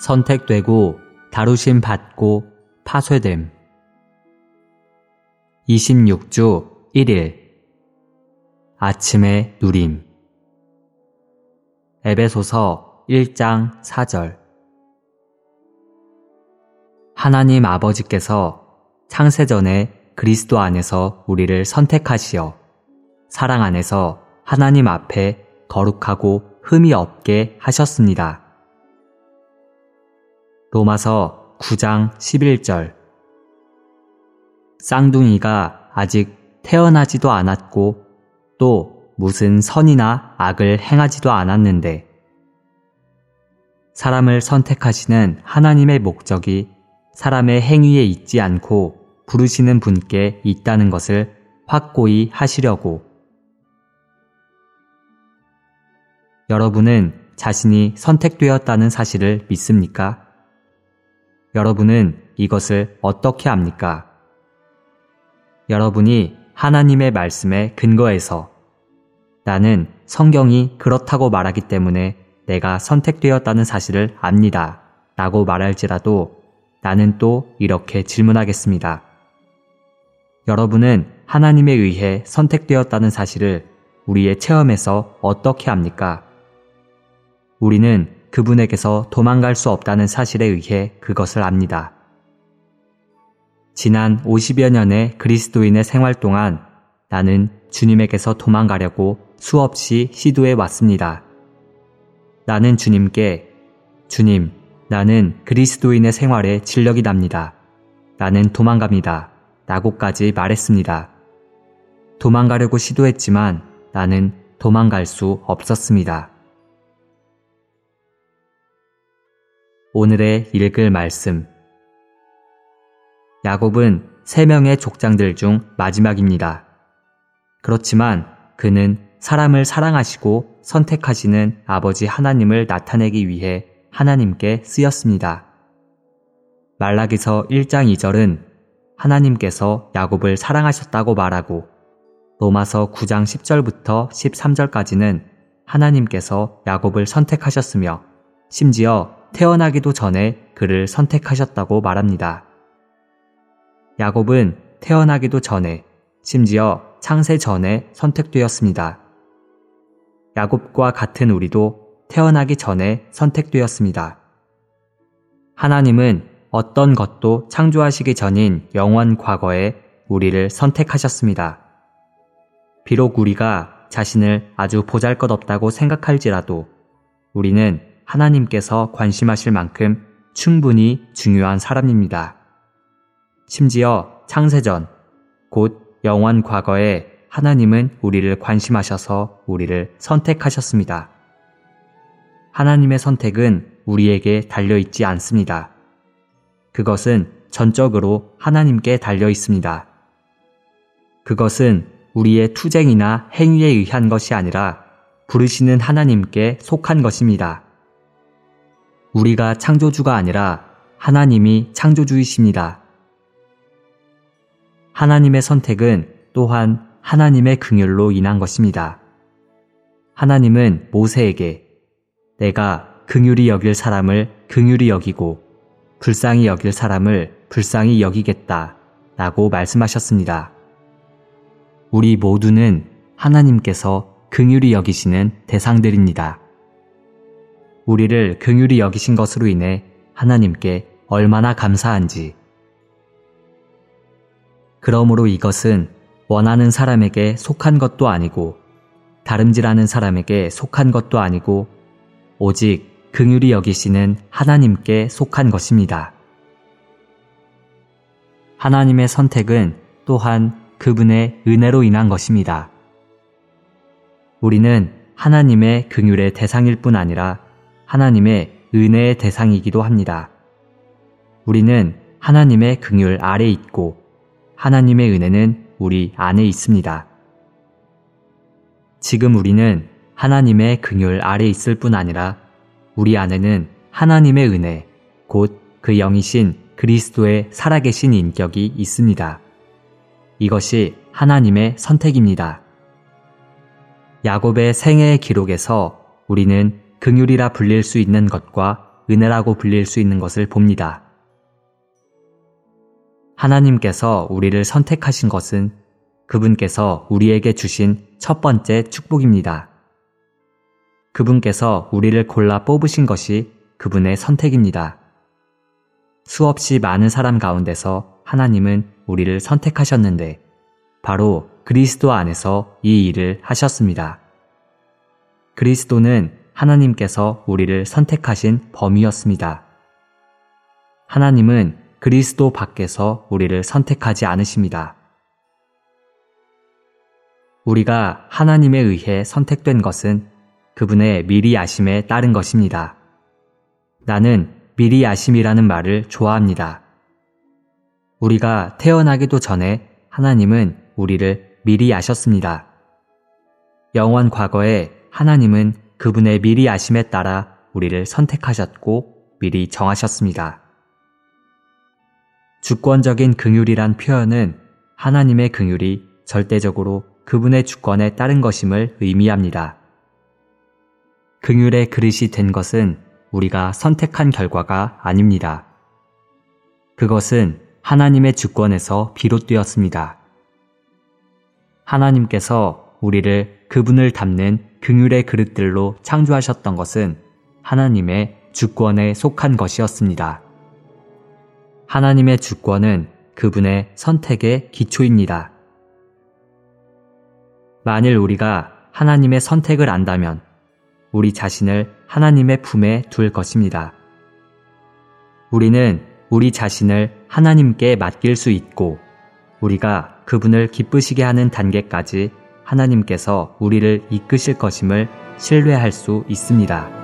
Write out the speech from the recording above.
선택되고 다루심 받고 파쇄됨. 26주 1일 아침의 누림 에베소서 1장 4절 하나님 아버지께서 창세전에 그리스도 안에서 우리를 선택하시어 사랑 안에서 하나님 앞에 거룩하고 흠이 없게 하셨습니다. 로마서 9장 11절 쌍둥이가 아직 태어나지도 않았고 또 무슨 선이나 악을 행하지도 않았는데 사람을 선택하시는 하나님의 목적이 사람의 행위에 있지 않고 부르시는 분께 있다는 것을 확고히 하시려고 여러분은 자신이 선택되었다는 사실을 믿습니까? 여러분은 이것을 어떻게 합니까? 여러분이 하나님의 말씀에 근거해서 나는 성경이 그렇다고 말하기 때문에 내가 선택되었다는 사실을 압니다. 라고 말할지라도 나는 또 이렇게 질문하겠습니다. 여러분은 하나님에 의해 선택되었다는 사실을 우리의 체험에서 어떻게 합니까? 우리는 그분에게서 도망갈 수 없다는 사실에 의해 그것을 압니다. 지난 50여 년의 그리스도인의 생활 동안 나는 주님에게서 도망가려고 수없이 시도해 왔습니다. 나는 주님께 주님, 나는 그리스도인의 생활에 진력이 납니다. 나는 도망갑니다. 라고까지 말했습니다. 도망가려고 시도했지만 나는 도망갈 수 없었습니다. 오늘의 읽을 말씀. 야곱은 세 명의 족장들 중 마지막입니다. 그렇지만 그는 사람을 사랑하시고 선택하시는 아버지 하나님을 나타내기 위해 하나님께 쓰였습니다. 말라기서 1장 2절은 하나님께서 야곱을 사랑하셨다고 말하고 로마서 9장 10절부터 13절까지는 하나님께서 야곱을 선택하셨으며 심지어 태어나기도 전에 그를 선택하셨다고 말합니다. 야곱은 태어나기도 전에 심지어 창세 전에 선택되었습니다. 야곱과 같은 우리도 태어나기 전에 선택되었습니다. 하나님은 어떤 것도 창조하시기 전인 영원 과거에 우리를 선택하셨습니다. 비록 우리가 자신을 아주 보잘 것 없다고 생각할지라도 우리는 하나님께서 관심하실 만큼 충분히 중요한 사람입니다. 심지어 창세전, 곧 영원 과거에 하나님은 우리를 관심하셔서 우리를 선택하셨습니다. 하나님의 선택은 우리에게 달려 있지 않습니다. 그것은 전적으로 하나님께 달려 있습니다. 그것은 우리의 투쟁이나 행위에 의한 것이 아니라 부르시는 하나님께 속한 것입니다. 우리가 창조주가 아니라 하나님이 창조주이십니다. 하나님의 선택은 또한 하나님의 긍휼로 인한 것입니다. 하나님은 모세에게 내가 긍휼히 여길 사람을 긍휼히 여기고 불쌍히 여길 사람을 불쌍히 여기겠다 라고 말씀하셨습니다. 우리 모두는 하나님께서 긍휼히 여기시는 대상들입니다. 우리를 긍휼히 여기신 것으로 인해 하나님께 얼마나 감사한지. 그러므로 이것은 원하는 사람에게 속한 것도 아니고 다름질하는 사람에게 속한 것도 아니고 오직 긍휼히 여기시는 하나님께 속한 것입니다. 하나님의 선택은 또한 그분의 은혜로 인한 것입니다. 우리는 하나님의 긍휼의 대상일 뿐 아니라 하나님의 은혜의 대상이기도 합니다. 우리는 하나님의 긍휼 아래 있고 하나님의 은혜는 우리 안에 있습니다. 지금 우리는 하나님의 긍휼 아래 있을 뿐 아니라 우리 안에는 하나님의 은혜, 곧 그 영이신 그리스도의 살아계신 인격이 있습니다. 이것이 하나님의 선택입니다. 야곱의 생애의 기록에서 우리는 긍휼이라 불릴 수 있는 것과 은혜라고 불릴 수 있는 것을 봅니다. 하나님께서 우리를 선택하신 것은 그분께서 우리에게 주신 첫 번째 축복입니다. 그분께서 우리를 골라 뽑으신 것이 그분의 선택입니다. 수없이 많은 사람 가운데서 하나님은 우리를 선택하셨는데 바로 그리스도 안에서 이 일을 하셨습니다. 그리스도는 하나님께서 우리를 선택하신 범위였습니다. 하나님은 그리스도 밖에서 우리를 선택하지 않으십니다. 우리가 하나님에 의해 선택된 것은 그분의 미리 아심에 따른 것입니다. 나는 미리 아심이라는 말을 좋아합니다. 우리가 태어나기도 전에 하나님은 우리를 미리 아셨습니다. 영원 과거에 하나님은 그분의 미리 아심에 따라 우리를 선택하셨고 미리 정하셨습니다. 주권적인 긍휼이란 표현은 하나님의 긍휼이 절대적으로 그분의 주권에 따른 것임을 의미합니다. 긍휼의 그릇이 된 것은 우리가 선택한 결과가 아닙니다. 그것은 하나님의 주권에서 비롯되었습니다. 하나님께서 우리를 그분을 담는 긍휼의 그릇들로 창조하셨던 것은 하나님의 주권에 속한 것이었습니다. 하나님의 주권은 그분의 선택의 기초입니다. 만일 우리가 하나님의 선택을 안다면 우리 자신을 하나님의 품에 둘 것입니다. 우리는 우리 자신을 하나님께 맡길 수 있고 우리가 그분을 기쁘시게 하는 단계까지 하나님께서 우리를 이끄실 것임을 신뢰할 수 있습니다.